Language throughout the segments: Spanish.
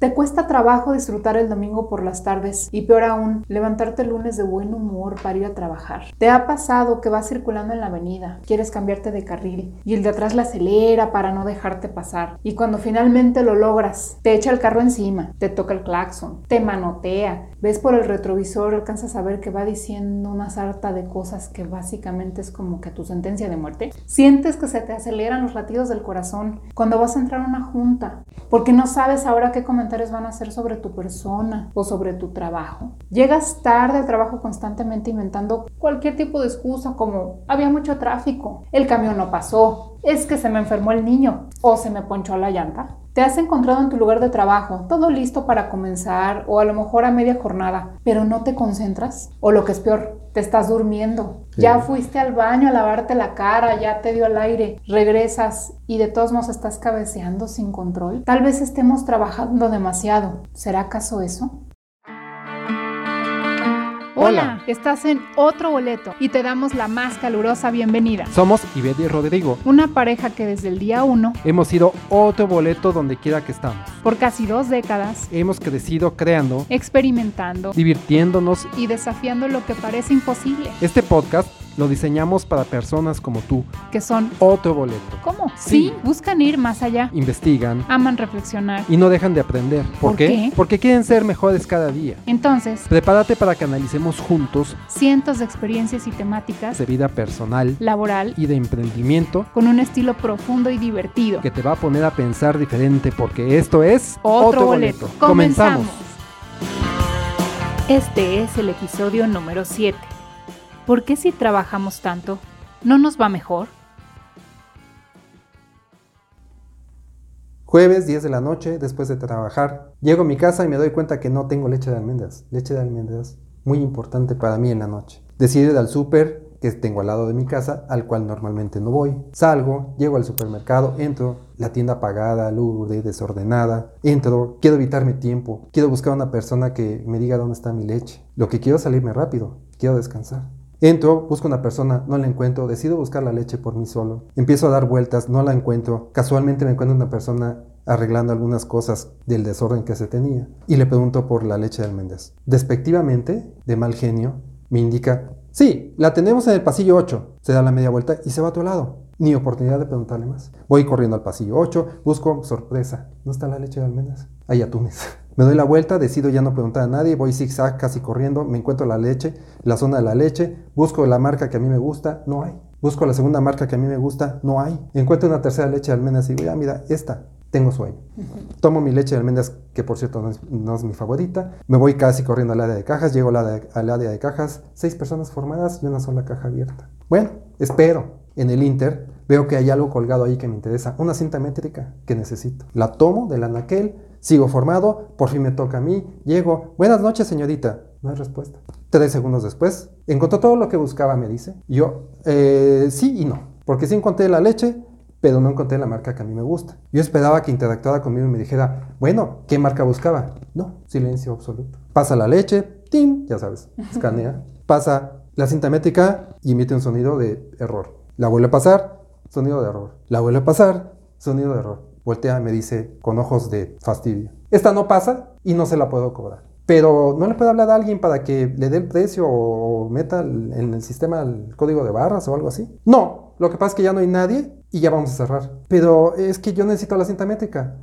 Te cuesta trabajo disfrutar el domingo por las tardes y peor aún, levantarte el lunes de buen humor para ir a trabajar. Te ha pasado que vas circulando en la avenida, quieres cambiarte de carril y el de atrás la acelera para no dejarte pasar. Y cuando finalmente lo logras, te echa el carro encima, te toca el claxon, te manotea, ves por el retrovisor, alcanzas a ver que va diciendo una sarta de cosas que básicamente es como que tu sentencia de muerte. Sientes que se te aceleran los latidos del corazón cuando vas a entrar a una junta, porque no sabes ahora qué van a hacer sobre tu persona o sobre tu trabajo. Llegas tarde al trabajo constantemente inventando cualquier tipo de excusa como había mucho tráfico, el camión no pasó, es que se me enfermó el niño o se me ponchó la llanta. Te has encontrado en tu lugar de trabajo, todo listo para comenzar o a lo mejor a media jornada, pero no te concentras. O lo que es peor, te estás durmiendo. Ya fuiste al baño a lavarte la cara, ya te dio el aire, regresas y de todos modos estás cabeceando sin control. Tal vez estemos trabajando demasiado. ¿Será acaso eso? Hola, estás en otro boleto y te damos la más calurosa bienvenida. Somos Ivette y Rodrigo, Una pareja que desde el día uno, hemos sido otro boleto donde quiera que estamos. por casi dos décadas, Hemos crecido creando, experimentando divirtiéndonos. y desafiando lo que parece imposible, Este podcast lo diseñamos para personas como tú, que son otro boleto. ¿Cómo? Sí. Sí, buscan ir más allá, Investigan aman reflexionar. y no dejan de aprender. ¿Por, ¿Por qué? Porque quieren ser mejores cada día. Entonces, Prepárate para que analicemos juntos cientos de experiencias y temáticas, de vida personal laboral, y de emprendimiento con un estilo profundo y divertido. que te va a poner a pensar diferente porque esto es Otro, boleto. Comenzamos. Este es el episodio número 7. ¿Por qué si trabajamos tanto, no nos va mejor? Jueves 10 de la noche, después de trabajar, llego a mi casa y me doy cuenta que no tengo leche de almendras. Leche de almendras, muy importante para mí en la noche. Decido ir al súper que tengo al lado de mi casa, al cual normalmente no voy. Salgo, llego al supermercado, entro, la tienda apagada, lúgubre, desordenada. Entro, quiero evitarme tiempo, quiero buscar a una persona que me diga dónde está mi leche. Lo que quiero es salirme rápido, quiero descansar. Entro, busco una persona, no la encuentro, decido buscar la leche por mí solo. Empiezo a dar vueltas, no la encuentro. Casualmente me encuentro una persona arreglando algunas cosas del desorden que se tenía y le pregunto por la leche de almendras. Despectivamente, de mal genio, me indica, sí, la tenemos en el pasillo 8. Se da la media vuelta y se va a otro lado. Ni oportunidad de preguntarle más. Voy corriendo al pasillo 8, busco, sorpresa, no está la leche de almendras. Hay atunes. Me doy la vuelta, decido ya no preguntar a nadie, voy zigzag casi corriendo, me encuentro la leche, la zona de la leche, busco la marca que a mí me gusta, no hay. Busco la segunda marca que a mí me gusta, no hay. Encuentro una tercera leche de almendras y digo, ya mira, esta, tengo sueño. Tomo mi leche de almendras, que por cierto no es, no es mi favorita. Me voy casi corriendo al área de cajas, llego al área, al área de cajas, seis personas formadas y una sola caja abierta. Bueno, espero. En el Inter veo que hay algo colgado ahí que me interesa, una cinta métrica que necesito. La tomo del anaquel, sigo formado, por fin me toca a mí, llego, buenas noches señorita. No hay respuesta. Tres segundos después, encontró todo lo que buscaba, me dice. Yo, eh, sí y no, porque sí encontré la leche, pero no encontré la marca que a mí me gusta. Yo esperaba que interactuara conmigo y me dijera, bueno, ¿qué marca buscaba? No, silencio absoluto. Pasa la leche, ¡tim! Ya sabes, escanea. Pasa la cinta métrica y emite un sonido de error. La vuelve a pasar, sonido de error. La vuelve a pasar, sonido de error. Voltea y me dice con ojos de fastidio. Esta no pasa y no se la puedo cobrar. Pero no le puedo hablar a alguien para que le dé el precio o meta en el sistema el código de barras o algo así. No, lo que pasa es que ya no hay nadie y ya vamos a cerrar. Pero es que yo necesito la cinta métrica.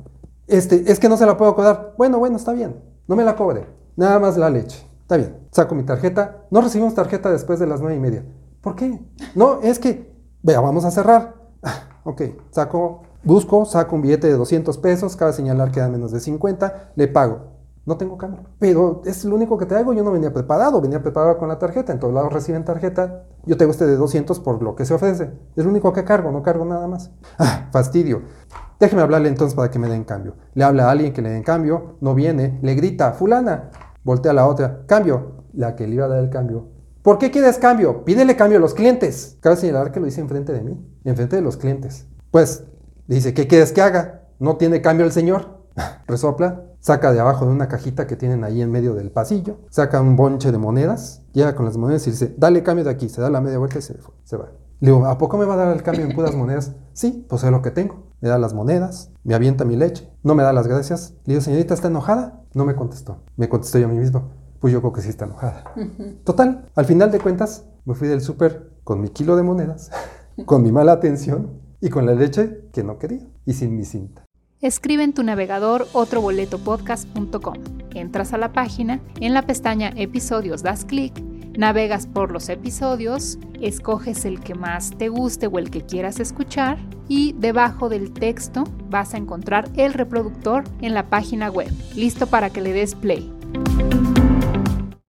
Este, es que no se la puedo cobrar. Bueno, bueno, está bien. No me la cobre. Nada más la leche. Está bien. Saco mi tarjeta. No recibimos tarjeta después de las nueve y media. ¿Por qué? No, es que, vea, vamos a cerrar. Ah, ok, saco, busco, saco un billete de 200 pesos. Cabe señalar que da menos de 50. Le pago. No tengo cambio. Pero es lo único que traigo. Yo no venía preparado. Venía preparado con la tarjeta. En todos lados reciben tarjeta. Yo tengo este de 200 por lo que se ofrece. Es lo único que cargo. No cargo nada más. Ah, fastidio. Déjeme hablarle entonces para que me den cambio. Le habla a alguien que le den cambio. No viene. Le grita, fulana. Voltea a la otra. Cambio. La que le iba a dar el cambio. ¿Por qué quieres cambio? Pídele cambio a los clientes. Cabe señalar que lo hice enfrente de mí. Enfrente de los clientes. Pues, dice, ¿qué quieres que haga? No tiene cambio el señor. Resopla, saca de abajo de una cajita que tienen ahí en medio del pasillo, saca un bonche de monedas, llega con las monedas y dice, dale cambio de aquí, se da la media vuelta y se, fue, se va. Le digo, ¿a poco me va a dar el cambio en puras monedas? Sí, pues es lo que tengo. me da las monedas, me avienta mi leche, no me da las gracias. Le digo, señorita, ¿está enojada? No me contestó. Me contestó yo a mí mismo. Pues yo creo que sí está enojada. Total, al final de cuentas, me fui del súper con mi kilo de monedas, con mi mala atención y con la leche que no quería y sin mi cinta. Escribe en tu navegador otroboletopodcast.com. Entras a la página, en la pestaña Episodios das clic, navegas por los episodios, escoges el que más te guste o el que quieras escuchar y debajo del texto vas a encontrar el reproductor en la página web, listo para que le des play.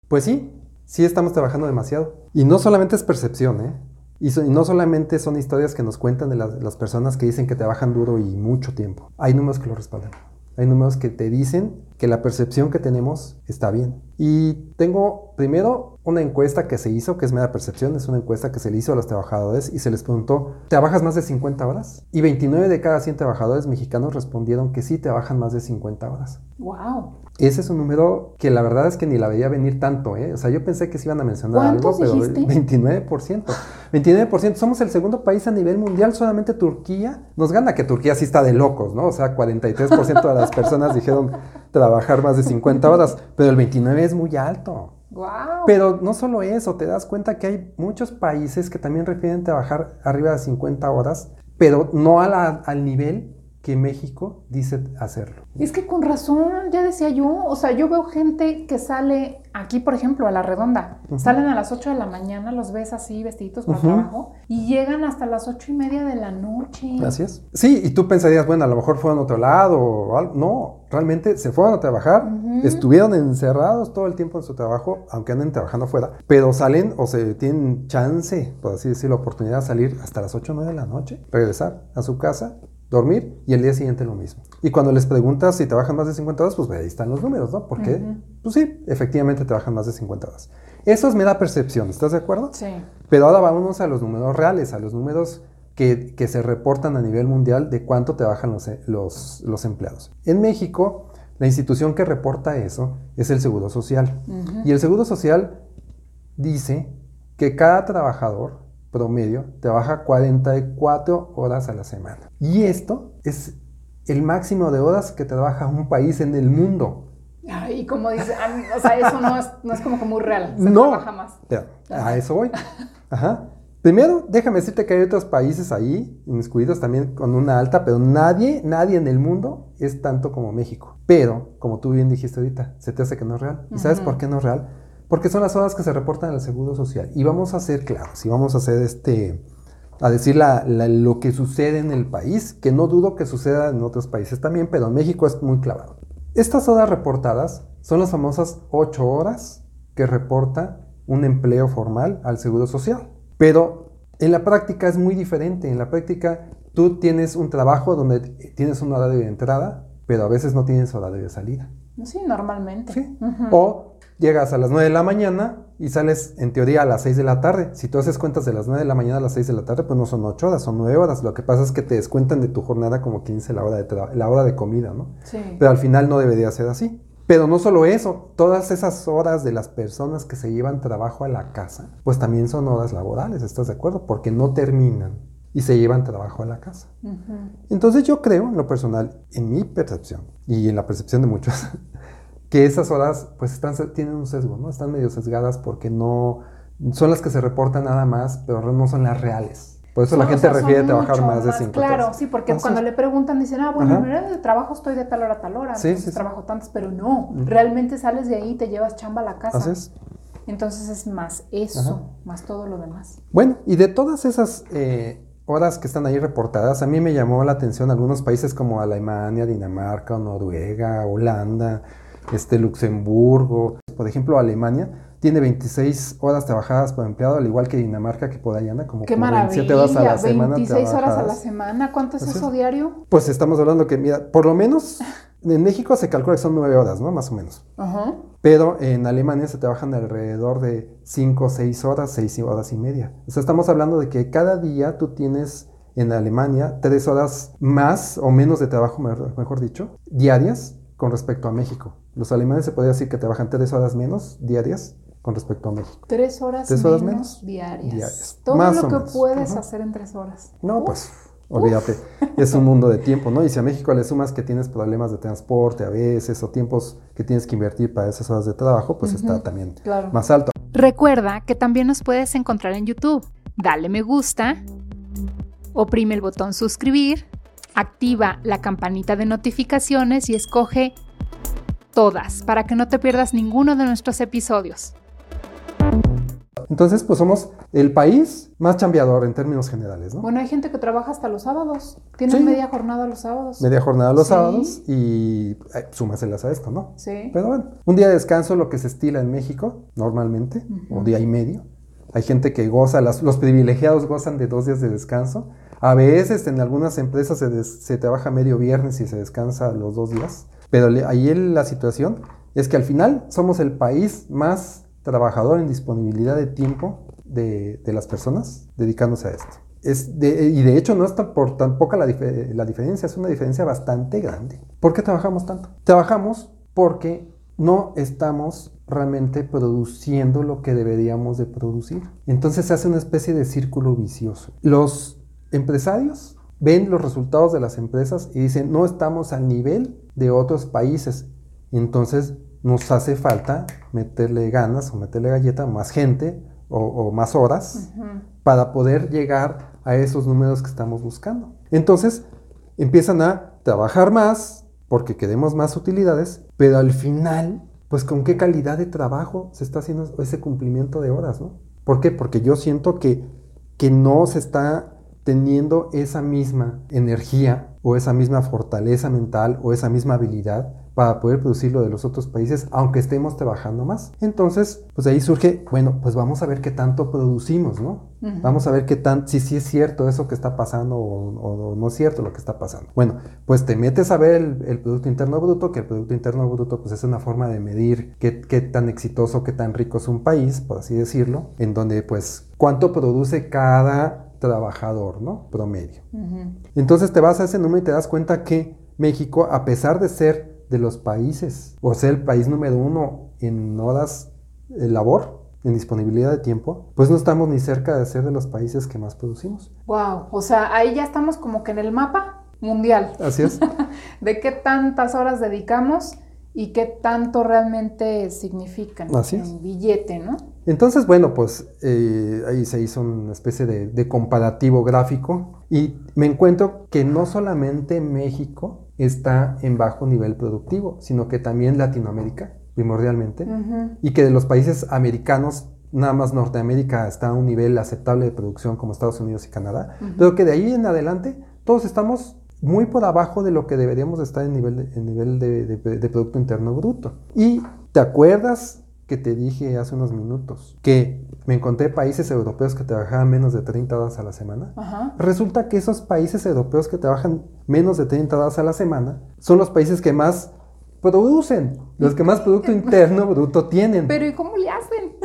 Pues sí, sí estamos trabajando demasiado. Y no solamente es percepción, ¿eh? Y, no solamente son historias que nos cuentan de las, personas que dicen que trabajan duro y mucho tiempo. Hay números que lo respaldan. Hay números que te dicen que la percepción que tenemos está bien. Y tengo primero una encuesta que se hizo, que es mera percepción, es una encuesta que se le hizo a los trabajadores y se les preguntó, ¿trabajas más de 50 horas? Y 29 de cada 100 trabajadores mexicanos respondieron que sí trabajan más de 50 horas. ¡Wow! Ese es un número que la verdad es que ni la veía venir tanto, ¿eh? O sea, yo pensé que se iban a mencionar algo, pero dijiste? 29%. 29%. Somos el segundo país a nivel mundial, solamente Turquía nos gana, que Turquía sí está de locos, ¿no? O sea, 43% de las personas dijeron trabajar más de 50 horas, pero el 29 es muy alto. Wow. Pero no solo eso, te das cuenta que hay muchos países que también refieren trabajar arriba de 50 horas, pero no al nivel que México dice hacerlo. Es que con razón, ya decía yo, o sea, yo veo gente que sale aquí, por ejemplo, a la redonda, salen a las 8 de la mañana, los ves así vestiditos para trabajo y llegan hasta las 8 y media de la noche. Gracias. Sí, y tú pensarías, bueno, a lo mejor fueron a otro lado o algo. No, realmente se fueron a trabajar, estuvieron encerrados todo el tiempo en su trabajo, aunque anden trabajando fuera, pero salen o se tienen chance, por así decirlo, oportunidad de salir hasta las 8 o 9 de la noche, regresar a su casa dormir y el día siguiente lo mismo. Y cuando les preguntas si trabajan más de 50 horas, pues ahí están los números, ¿no? Porque, pues sí, efectivamente trabajan más de 50 horas. Eso es mera percepción, ¿estás de acuerdo? Sí. Pero ahora vamos a los números reales, a los números que, se reportan a nivel mundial de cuánto trabajan los, los, los empleados. En México, la institución que reporta eso es el Seguro Social. Y el Seguro Social dice que cada trabajador promedio trabaja 44 horas a la semana. Y esto es el máximo de horas que trabaja un país en el mundo. Y como dice, o sea, eso no es, no es como muy real, se no, trabaja más. a eso voy. Ajá. Primero, déjame decirte que hay otros países ahí, inmiscuidos también con una alta, pero nadie, nadie en el mundo es tanto como México. Pero, como tú bien dijiste ahorita, se te hace que no es real. ¿Y sabes por qué no es real? Porque son las horas que se reportan al Seguro Social. Y vamos a ser claros, y vamos a hacer este, a decir lo que sucede en el país, que no dudo que suceda en otros países también, pero en México es muy clavado. Estas horas reportadas son las famosas 8 horas que reporta un empleo formal al Seguro Social. Pero en la práctica es muy diferente. En la práctica tú tienes un trabajo donde tienes un horario de entrada, pero a veces no tienes horario de salida. Sí, normalmente. Sí. O llegas a las 9 de la mañana y sales en teoría a las 6 de la tarde. Si tú haces cuentas de las 9 de la mañana a las 6 de la tarde, pues no son 8 horas, son 9 horas. Lo que pasa es que te descuentan de tu jornada como 15 la hora de, la hora de comida, ¿no? Sí. Pero al final no debería ser así. Pero no solo eso, todas esas horas de las personas que se llevan trabajo a la casa, pues también son horas laborales, ¿estás de acuerdo? Porque no terminan y se llevan trabajo a la casa. Entonces yo creo, en lo personal, en mi percepción y en la percepción de muchos, que esas horas pues están, tienen un sesgo, ¿no? Están medio sesgadas porque no son las que se reportan nada más, pero no son las reales. Por eso la gente refiere a trabajar más de 50 Claro, horas. sí, porque cuando le preguntan dicen, ah, bueno, en de trabajo estoy de tal hora a tal hora, sí, entonces trabajo tantas, pero no, realmente sales de ahí y te llevas chamba a la casa. Entonces es más eso, más todo lo demás. Bueno, y de todas esas eh, horas que están ahí reportadas, a mí me llamó la atención algunos países como Alemania, Dinamarca, Noruega, Holanda, este, Luxemburgo, por ejemplo, Alemania tiene 26 horas trabajadas por empleado, al igual que Dinamarca, que por ahí anda como, Qué maravilla, 27 horas a la semana. 26 horas a la semana, ¿cuánto es eso diario? Pues estamos hablando que, mira, por lo menos en México se calcula que son 9 horas, ¿no? Más o menos. Pero en Alemania se trabajan alrededor de 5 o 6 horas, 6 horas y media. O sea, estamos hablando de que cada día tú tienes en Alemania 3 horas más o menos de trabajo, mejor dicho, diarias con respecto a México. Los alemanes se podría decir que trabajan tres horas menos diarias con respecto a México. Tres horas, menos, diarias. Todo lo que puedes hacer en tres horas. No, pues Olvídate, es un mundo de tiempo, ¿no? Y si a México le sumas que tienes problemas de transporte a veces o tiempos que tienes que invertir para esas horas de trabajo, pues está también más alto. Recuerda que también nos puedes encontrar en YouTube. Dale me gusta, oprime el botón suscribir, activa la campanita de notificaciones y escoge todas para que no te pierdas ninguno de nuestros episodios. Entonces, pues somos el país más chambeador en términos generales, ¿no? Bueno, hay gente que trabaja hasta los sábados. Tienen media jornada los sábados. Media jornada los sábados y eh, súmaselas a esto, ¿no? Sí. Pero bueno, un día de descanso, lo que se estila en México, normalmente, o día y medio. Hay gente que goza, los privilegiados gozan de dos días de descanso. A veces en algunas empresas se, se trabaja medio viernes y se descansa los dos días. Pero ahí la situación es que al final somos el país más trabajador en disponibilidad de tiempo de, las personas dedicándose a esto. Es y de hecho no es por tan poca la, la diferencia, es una diferencia bastante grande. ¿Por qué trabajamos tanto? Trabajamos porque no estamos realmente produciendo lo que deberíamos de producir. Entonces se hace una especie de círculo vicioso. Los empresarios ven los resultados de las empresas y dicen, no estamos al nivel de otros países. Entonces nos hace falta meterle ganas o meterle galleta más gente o, más horas para poder llegar a esos números que estamos buscando. Entonces empiezan a trabajar más porque queremos más utilidades, pero al final, pues con qué calidad de trabajo se está haciendo ese cumplimiento de horas, ¿no? ¿Por qué? Porque yo siento que, que no se está teniendo esa misma energía o esa misma fortaleza mental o esa misma habilidad para poder producir lo de los otros países, aunque estemos trabajando más. Entonces, pues ahí surge, bueno, pues vamos a ver qué tanto producimos, ¿no? Vamos a ver qué tan, si sí es cierto eso que está pasando o, no es cierto lo que está pasando. Bueno, pues te metes a ver el, Producto Interno Bruto, que el Producto Interno Bruto pues es una forma de medir qué, qué tan exitoso, qué tan rico es un país, por así decirlo, en donde pues cuánto produce cada trabajador, ¿no? Promedio. Entonces te vas a ese número y te das cuenta que México, a pesar de ser de los países, o ser el país número uno en horas de labor, en disponibilidad de tiempo, pues no estamos ni cerca de ser de los países que más producimos. Wow, o sea, ahí ya estamos como que en el mapa mundial. Así es. de qué tantas horas dedicamos y qué tanto realmente significan Así en billete, ¿no? Entonces, bueno, pues eh, ahí se hizo una especie de, de comparativo gráfico y me encuentro que no solamente México está en bajo nivel productivo, sino que también Latinoamérica, primordialmente, y que de los países americanos, nada más Norteamérica está a un nivel aceptable de producción como Estados Unidos y Canadá, pero que de ahí en adelante todos estamos muy por abajo de lo que deberíamos estar en nivel de, en nivel de Producto Interno Bruto. Y te acuerdas que te dije hace unos minutos, que me encontré países europeos que trabajaban menos de 30 horas a la semana. Resulta que esos países europeos que trabajan menos de 30 horas a la semana son los países que más producen, los que más Producto Interno Bruto tienen. Pero ¿y cómo le hacen?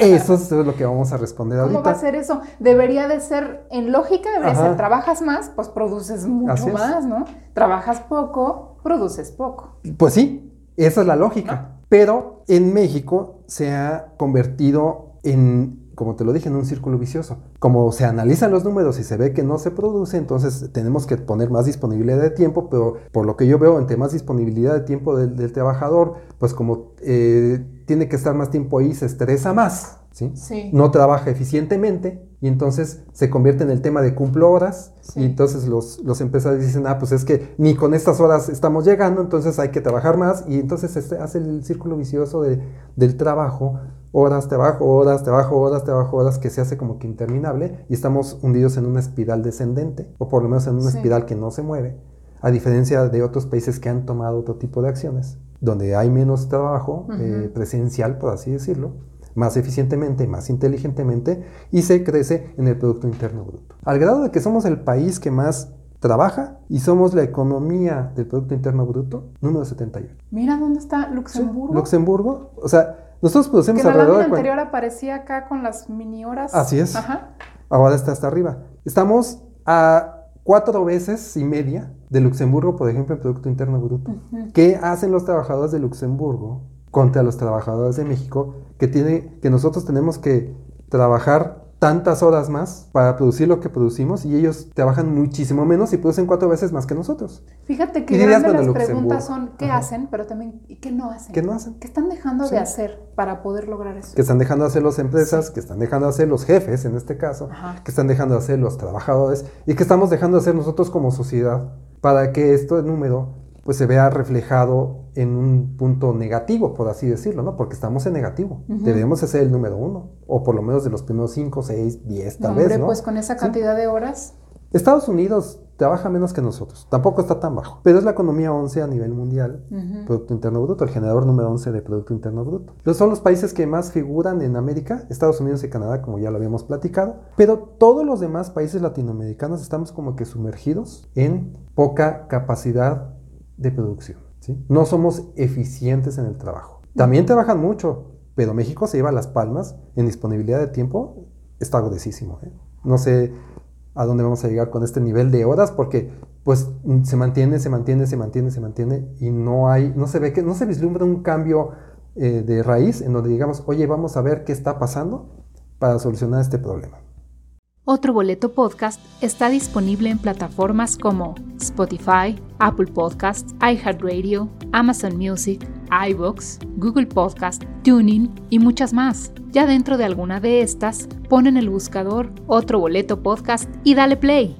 Eso es lo que vamos a responder ahorita. ¿Cómo va a ser eso? Debería de ser, en lógica debería ser, trabajas más, pues produces mucho más, ¿no? Trabajas poco, produces poco. Pues sí, esa es la lógica. Pero en México se ha convertido en, como te lo dije, en un círculo vicioso. Como se analizan los números y se ve que no se produce, entonces tenemos que poner más disponibilidad de tiempo, pero por lo que yo veo, entre más disponibilidad de tiempo del, trabajador, pues como eh, tiene que estar más tiempo ahí, se estresa más. ¿sí? No trabaja eficientemente y entonces se convierte en el tema de cumplo horas y entonces los, los, empresarios dicen, ah, pues es que ni con estas horas estamos llegando, entonces hay que trabajar más y entonces se hace el círculo vicioso de, del trabajo, horas, trabajo, horas, trabajo, horas, trabajo, horas, que se hace como que interminable y estamos hundidos en una espiral descendente o por lo menos en una espiral que no se mueve, a diferencia de otros países que han tomado otro tipo de acciones, donde hay menos trabajo eh, presencial, por así decirlo, más eficientemente, más inteligentemente y se crece en el Producto Interno Bruto. Al grado de que somos el país que más trabaja y somos la economía del Producto Interno Bruto número 78. Mira dónde está Luxemburgo. Luxemburgo, o sea, nosotros producimos que alrededor la anterior aparecía acá con las mini horas. Así es. Ahora está hasta arriba. Estamos a cuatro veces y media de Luxemburgo, por ejemplo, en Producto Interno Bruto. ¿Qué hacen los trabajadores de Luxemburgo contra los trabajadores de México, que, tiene, que nosotros tenemos que trabajar tantas horas más para producir lo que producimos y ellos trabajan muchísimo menos y producen cuatro veces más que nosotros. Fíjate que dirías, grandes bueno, las preguntas son qué Ajá. hacen, pero también ¿y qué no hacen? ¿Qué no hacen? ¿Qué están dejando Sí. de hacer para poder lograr eso? Que están dejando de hacer las empresas, que están dejando de hacer los jefes en este caso, Ajá. que están dejando de hacer los trabajadores y que estamos dejando de hacer nosotros como sociedad para que este número pues se vea reflejado en un punto negativo, por así decirlo, ¿no? Porque estamos en negativo. Ujú. Deberíamos de ser el número uno, o por lo menos de los primeros cinco, seis, diez, tal No, hombre, vez, ¿no? pues con esa Sí. cantidad de horas. Estados Unidos trabaja menos que nosotros, tampoco está tan bajo, pero es la economía 11 a nivel mundial. Ujú. Producto Interno Bruto, el generador número 11 de Producto Interno Bruto. Los son los países que más figuran en América, Estados Unidos y Canadá, como ya lo habíamos platicado, pero todos los demás países latinoamericanos estamos como que sumergidos en poca capacidad de producción. No somos eficientes en el trabajo. También trabajan mucho, pero México se lleva las palmas en disponibilidad de tiempo, está gruesísimo. ¿eh? No sé a dónde vamos a llegar con este nivel de horas porque pues se mantiene, se mantiene, se mantiene, se mantiene y no hay, no se ve que, no se vislumbra un cambio eh, de raíz en donde digamos, oye, vamos a ver qué está pasando para solucionar este problema. Otro Boleto Podcast está disponible en plataformas como Spotify, Apple Podcasts, iHeartRadio, Amazon Music, iVoox, Google Podcast, Tuning y muchas más. Ya dentro de alguna de estas, pon en el buscador Otro Boleto Podcast y dale play.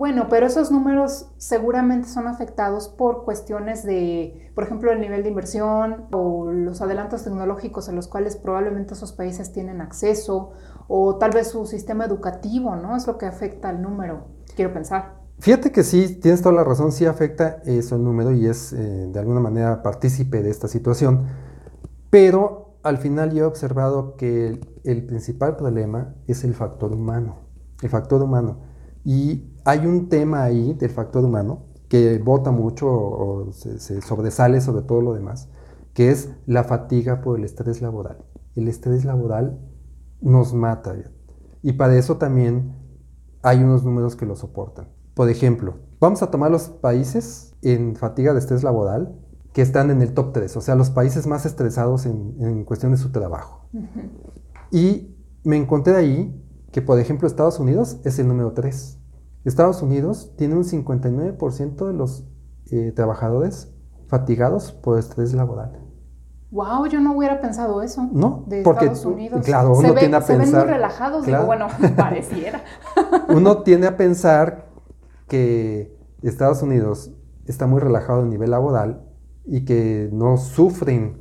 Bueno, pero esos números seguramente son afectados por cuestiones de, por ejemplo, el nivel de inversión o los adelantos tecnológicos a los cuales probablemente esos países tienen acceso o tal vez su sistema educativo, ¿no? Es lo que afecta al número, quiero pensar. Fíjate que sí, tienes toda la razón, sí afecta eso el número y es eh, de alguna manera partícipe de esta situación, pero al final yo he observado que el, el principal problema es el factor humano, el factor humano. Y hay un tema ahí del factor humano que vota mucho o, o se, se sobresale sobre todo lo demás, que es la fatiga por el estrés laboral. El estrés laboral nos mata. Y para eso también hay unos números que lo soportan. Por ejemplo, vamos a tomar los países en fatiga de estrés laboral que están en el top 3, o sea, los países más estresados en, en cuestión de su trabajo. Y me encontré ahí que, por ejemplo, Estados Unidos es el número 3. Estados Unidos tiene un 59% de los eh, trabajadores fatigados por estrés laboral. Wow, yo no hubiera pensado eso. No, de porque Estados Unidos. claro, se uno ve- tiende a se ven pensar- muy relajados, claro. digo, bueno, pareciera. Uno tiende a pensar que Estados Unidos está muy relajado a nivel laboral y que no sufren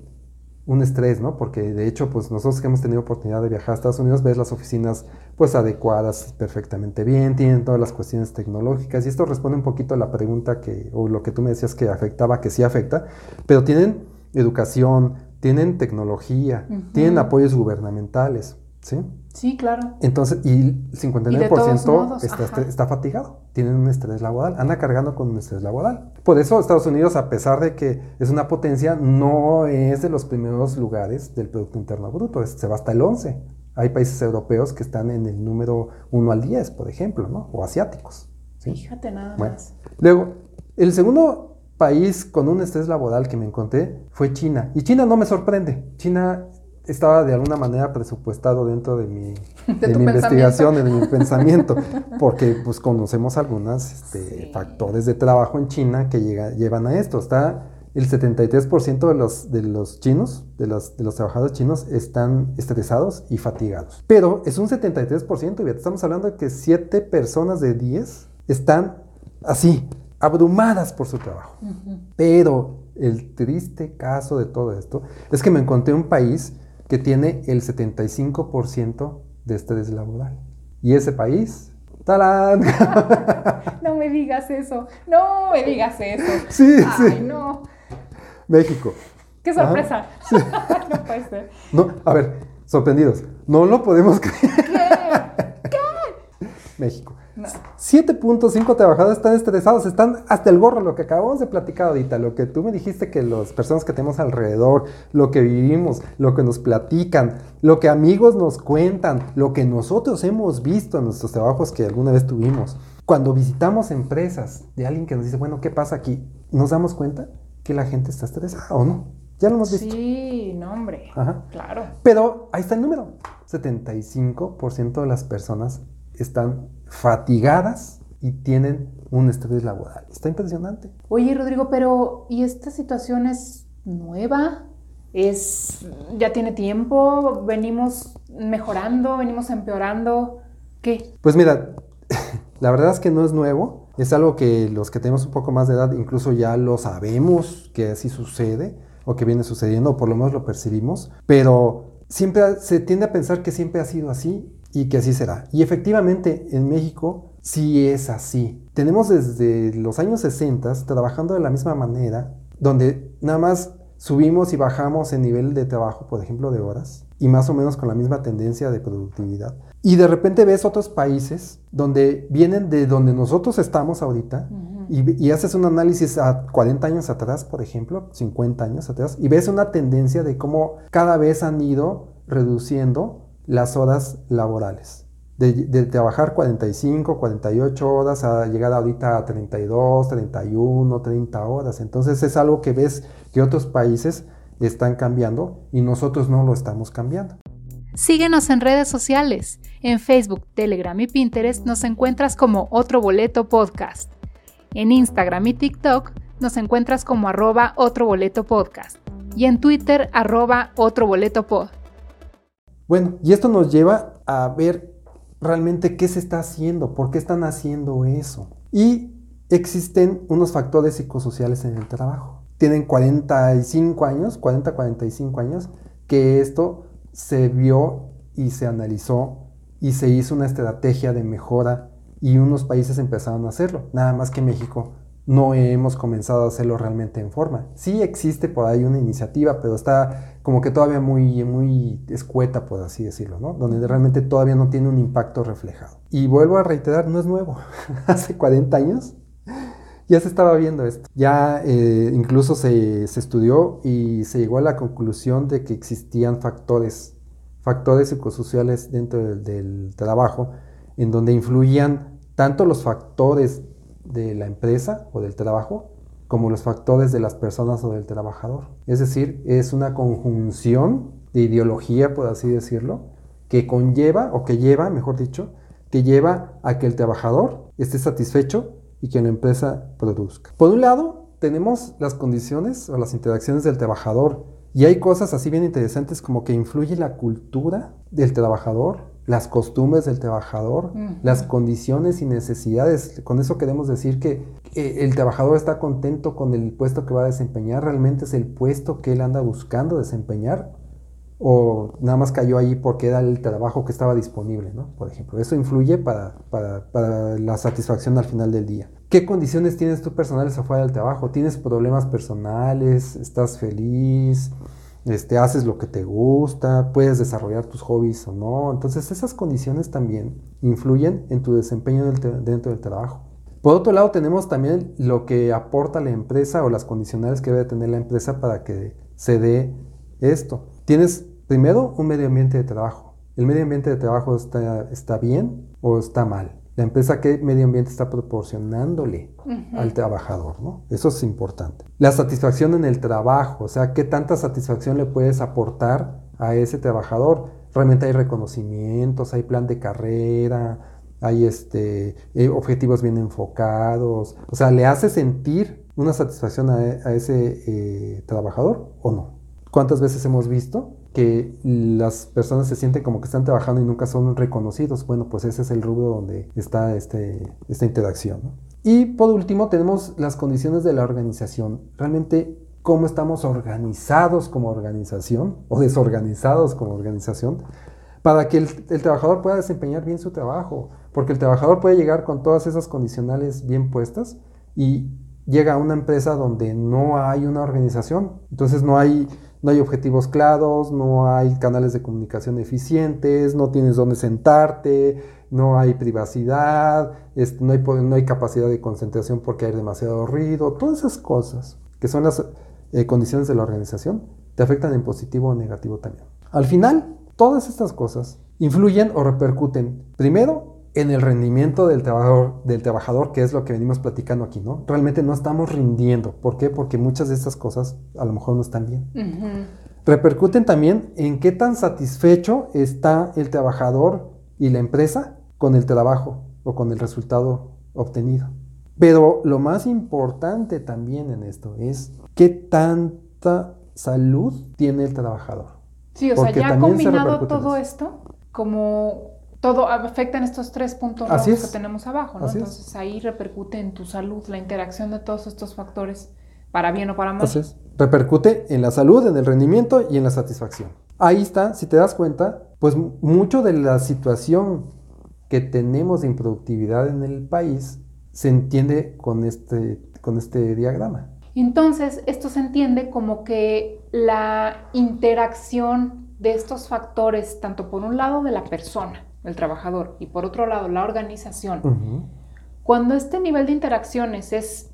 un estrés, ¿no? Porque de hecho, pues nosotros que hemos tenido oportunidad de viajar a Estados Unidos, ves las oficinas pues adecuadas perfectamente bien, tienen todas las cuestiones tecnológicas y esto responde un poquito a la pregunta que, o lo que tú me decías que afectaba, que sí afecta, pero tienen educación, tienen tecnología, tienen apoyos gubernamentales, ¿sí? Sí, claro. Entonces, y el 59% Y modos, está fatigado, tienen un estrés laboral, anda cargando con un estrés laboral. Por eso Estados Unidos, a pesar de que es una potencia, no es de los primeros lugares del Producto Interno Bruto, se va hasta el 11. Hay países europeos que están en el número 1 al 10, por ejemplo, ¿no? O asiáticos. ¿sí? Fíjate nada Bueno. más. Luego, el segundo país con un estrés laboral que me encontré fue China. Y China no me sorprende. China estaba de alguna manera presupuestado dentro de mi, de mi investigación, de mi pensamiento, porque pues conocemos algunos este, Sí. factores de trabajo en China que llega- llevan a esto. Está el 73% de los, de los chinos, de los, de los trabajadores chinos, están estresados y fatigados. Pero es un 73%, y estamos hablando de que 7 personas de 10 están así, abrumadas por su trabajo. Pero el triste caso de todo esto es que me encontré un país que tiene el 75% de estrés laboral. Y ese país, ¡tarán! No me digas eso. No me digas eso. Sí, Ay, sí. no. México. Qué sorpresa. no puede ser. No, a ver, sorprendidos. No lo podemos creer. ¿Qué? México. No. 7.5 trabajadores están estresados, están hasta el gorro, lo que acabamos de platicar ahorita, lo que tú me dijiste que las personas que tenemos alrededor, lo que vivimos, lo que nos platican, lo que amigos nos cuentan, lo que nosotros hemos visto en nuestros trabajos que alguna vez tuvimos. Cuando visitamos empresas de alguien que nos dice, bueno, ¿qué pasa aquí? Nos damos cuenta que la gente está estresada o no. Ya lo hemos visto. Sí, no, hombre. Ajá. Claro. Pero ahí está el número. 75% de las personas están fatigadas y tienen un estrés laboral. Está impresionante. Oye, Rodrigo, pero ¿y esta situación es nueva? ¿Es ya tiene tiempo? ¿Venimos mejorando? ¿Venimos empeorando? ¿Qué? Pues mira, la verdad es que no es nuevo. Es algo que los que tenemos un poco más de edad incluso ya lo sabemos que así sucede o que viene sucediendo, o por lo menos lo percibimos, pero siempre se tiende a pensar que siempre ha sido así y que así será. Y efectivamente en México sí es así. Tenemos desde los años 60 trabajando de la misma manera, donde nada más subimos y bajamos el nivel de trabajo, por ejemplo, de horas, y más o menos con la misma tendencia de productividad. Y de repente ves otros países donde vienen de donde nosotros estamos ahorita Ujú. y, y haces un análisis a 40 años atrás, por ejemplo, 50 años atrás, y ves una tendencia de cómo cada vez han ido reduciendo las horas laborales. De, trabajar 45, 48 horas a llegar ahorita a 32, 31, 30 horas. Entonces es algo que ves que otros países están cambiando y nosotros no lo estamos cambiando. Síguenos en redes sociales. En Facebook, Telegram y Pinterest nos encuentras como Otro Boleto Podcast. En Instagram y TikTok nos encuentras como arroba Otro Boleto Podcast. Y en Twitter, arroba Otro Boleto Pod. Bueno, y esto nos lleva a ver realmente qué se está haciendo, por qué están haciendo eso. Y existen unos factores psicosociales en el trabajo. Tienen 45 años, 40, 45 años, que esto se vio y se analizó y se hizo una estrategia de mejora y unos países empezaron a hacerlo. Nada más que México no hemos comenzado a hacerlo realmente en forma. Sí existe por ahí una iniciativa, pero está como que todavía muy, muy escueta, por así decirlo, ¿no? Donde realmente todavía no tiene un impacto reflejado. Y vuelvo a reiterar, no es nuevo. Hace 40 años ya se estaba viendo esto. Ya eh, incluso se, se, estudió y se llegó a la conclusión de que existían factores, factores psicosociales dentro del, del trabajo, en donde influían tanto los factores de la empresa o del trabajo como los factores de las personas o del trabajador. Es decir, es una conjunción de ideología, por así decirlo, que conlleva, o que lleva, mejor dicho, que lleva a que el trabajador esté satisfecho y que la empresa produzca. Por un lado, tenemos las condiciones o las interacciones del trabajador y hay cosas así bien interesantes como que influye la cultura del trabajador, las costumbres del trabajador, uh -huh. las condiciones y necesidades. Con eso queremos decir que eh, el trabajador está contento con el puesto que va a desempeñar, realmente es el puesto que él anda buscando desempeñar o nada más cayó ahí porque era el trabajo que estaba disponible, ¿no? Por ejemplo, eso influye para, para, para, la satisfacción al final del día. ¿Qué condiciones tienes tú personales afuera del trabajo? ¿Tienes problemas personales? ¿Estás feliz? Este, ¿Haces lo que te gusta? ¿Puedes desarrollar tus hobbies o no? Entonces esas condiciones también influyen en tu desempeño dentro del trabajo. Por otro lado, tenemos también lo que aporta la empresa o las condicionales que debe tener la empresa para que se dé esto. Tienes primero un medio ambiente de trabajo. ¿El medio ambiente de trabajo está, está bien o está mal? La empresa qué medio ambiente está proporcionándole uh -huh. al trabajador, ¿no? Eso es importante. La satisfacción en el trabajo, o sea, qué tanta satisfacción le puedes aportar a ese trabajador. Realmente hay reconocimientos, hay plan de carrera, hay este, eh, objetivos bien enfocados. O sea, ¿le hace sentir una satisfacción a, a ese eh, trabajador o no? ¿Cuántas veces hemos visto que las personas se sienten como que están trabajando y nunca son reconocidos? Bueno, pues ese es el rubro donde está este, esta interacción. Y por último tenemos las condiciones de la organización. Realmente cómo estamos organizados como organización o desorganizados como organización para que el, el, trabajador pueda desempeñar bien su trabajo. Porque el trabajador puede llegar con todas esas condicionales bien puestas y llega a una empresa donde no hay una organización. Entonces no hay no hay objetivos claros, no hay canales de comunicación eficientes, no tienes dónde sentarte, no hay privacidad, no, hay, no, hay, capacidad de concentración porque hay demasiado ruido, todas esas cosas que son las eh, condiciones de la organización te afectan en positivo o negativo también. Al final, todas estas cosas influyen o repercuten primero en el rendimiento del trabajador, del trabajador, que es lo que venimos platicando aquí, ¿no? Realmente no estamos rindiendo. ¿Por qué? Porque muchas de estas cosas a lo mejor no están bien. Repercuten también en qué tan satisfecho está el trabajador y la empresa con el trabajo o con el resultado obtenido. Pero lo más importante también en esto es qué tanta salud tiene el trabajador. Sí, o sea, ya combinado todo esto, como todo afecta en estos tres puntos rojos que tenemos abajo, ¿no? Entonces ahí repercute en tu salud la interacción de todos estos factores, para bien o para mal. Entonces, repercute en la salud, en el rendimiento y en la satisfacción. Ahí está, si te das cuenta, pues mucho de la situación que tenemos de improductividad en el país se entiende con este, con este diagrama. Entonces, esto se entiende como que la interacción de estos factores, tanto por un lado de la persona, el trabajador, y por otro lado la organización, cuando este nivel de interacciones es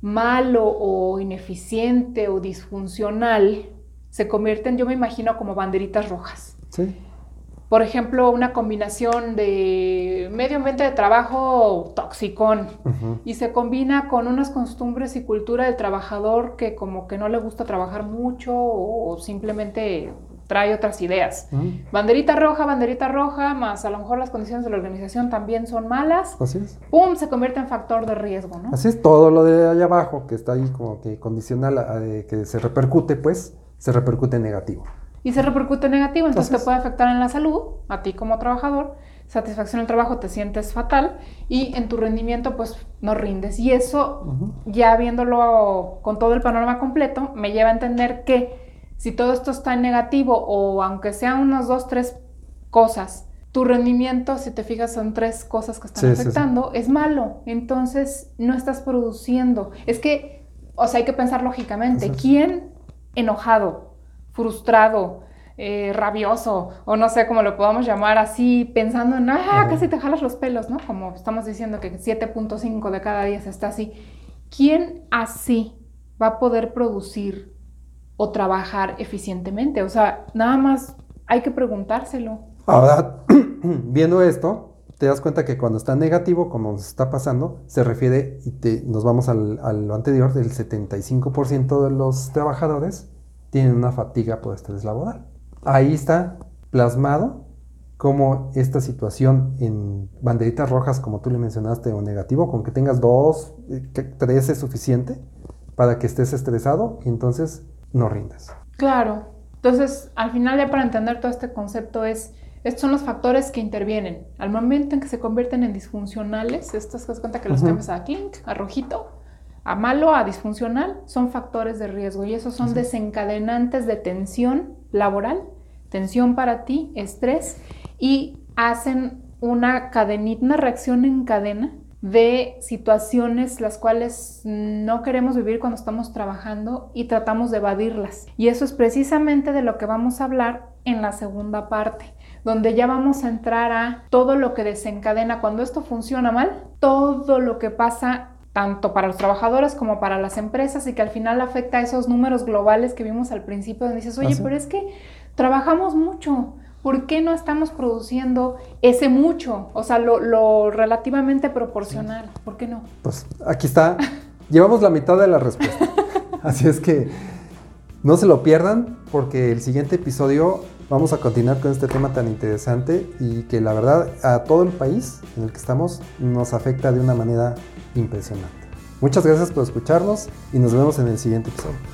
malo o ineficiente o disfuncional, se convierten, yo me imagino, como banderitas rojas. Sí. Por ejemplo, una combinación de medio ambiente de trabajo toxicón y se combina con unas costumbres y cultura del trabajador que como que no le gusta trabajar mucho o simplemente trae otras ideas. Banderita roja, banderita roja, más a lo mejor las condiciones de la organización también son malas. Así es. ¡Pum! Se convierte en factor de riesgo, ¿no? Así es, todo lo de allá abajo que está ahí como que condicional, a, que se repercute, pues, se repercute en negativo y se repercute negativo, entonces, te puede afectar en la salud, a ti como trabajador, satisfacción en el trabajo, te sientes fatal y en tu rendimiento pues no rindes. Y eso, ya viéndolo con todo el panorama completo, me lleva a entender que si todo esto está en negativo o aunque sean unas dos, tres cosas, tu rendimiento, si te fijas, son tres cosas que están afectando, es malo. Entonces no estás produciendo. Es que, o sea, hay que pensar lógicamente, ¿quién enojado frustrado, eh, rabioso, o no sé cómo lo podamos llamar así, pensando en, ah, casi te jalas los pelos, ¿no? Como estamos diciendo que 7.5 de cada 10 está así. ¿Quién así va a poder producir o trabajar eficientemente? O sea, nada más hay que preguntárselo. Ahora, viendo esto, te das cuenta que cuando está negativo, como nos está pasando, se refiere, y te, nos vamos al, a lo anterior, del 75% de los trabajadores tienen una fatiga por estrés laboral. Ahí está plasmado cómo esta situación en banderitas rojas, como tú le mencionaste, o negativo, con que tengas dos, eh, tres es suficiente para que estés estresado y entonces no rindas. Claro. Entonces, al final ya para entender todo este concepto es, estos son los factores que intervienen. Al momento en que se convierten en disfuncionales, estas das cuenta que los cambias a clink, a rojito, a malo, a disfuncional, son factores de riesgo y esos son desencadenantes de tensión laboral, tensión para ti, estrés y hacen una cadenita, una reacción en cadena de situaciones las cuales no queremos vivir cuando estamos trabajando y tratamos de evadirlas. Y eso es precisamente de lo que vamos a hablar en la segunda parte, donde ya vamos a entrar a todo lo que desencadena cuando esto funciona mal, todo lo que pasa tanto para los trabajadores como para las empresas y que al final afecta a esos números globales que vimos al principio, donde dices, oye, pero es que trabajamos mucho, ¿por qué no estamos produciendo ese mucho? O sea, lo, relativamente proporcional, ¿por qué no? Pues aquí está, llevamos la mitad de la respuesta. Así es que no se lo pierdan porque el siguiente episodio vamos a continuar con este tema tan interesante y que la verdad a todo el país en el que estamos nos afecta de una manera impresionante. Muchas gracias por escucharnos y nos vemos en el siguiente episodio.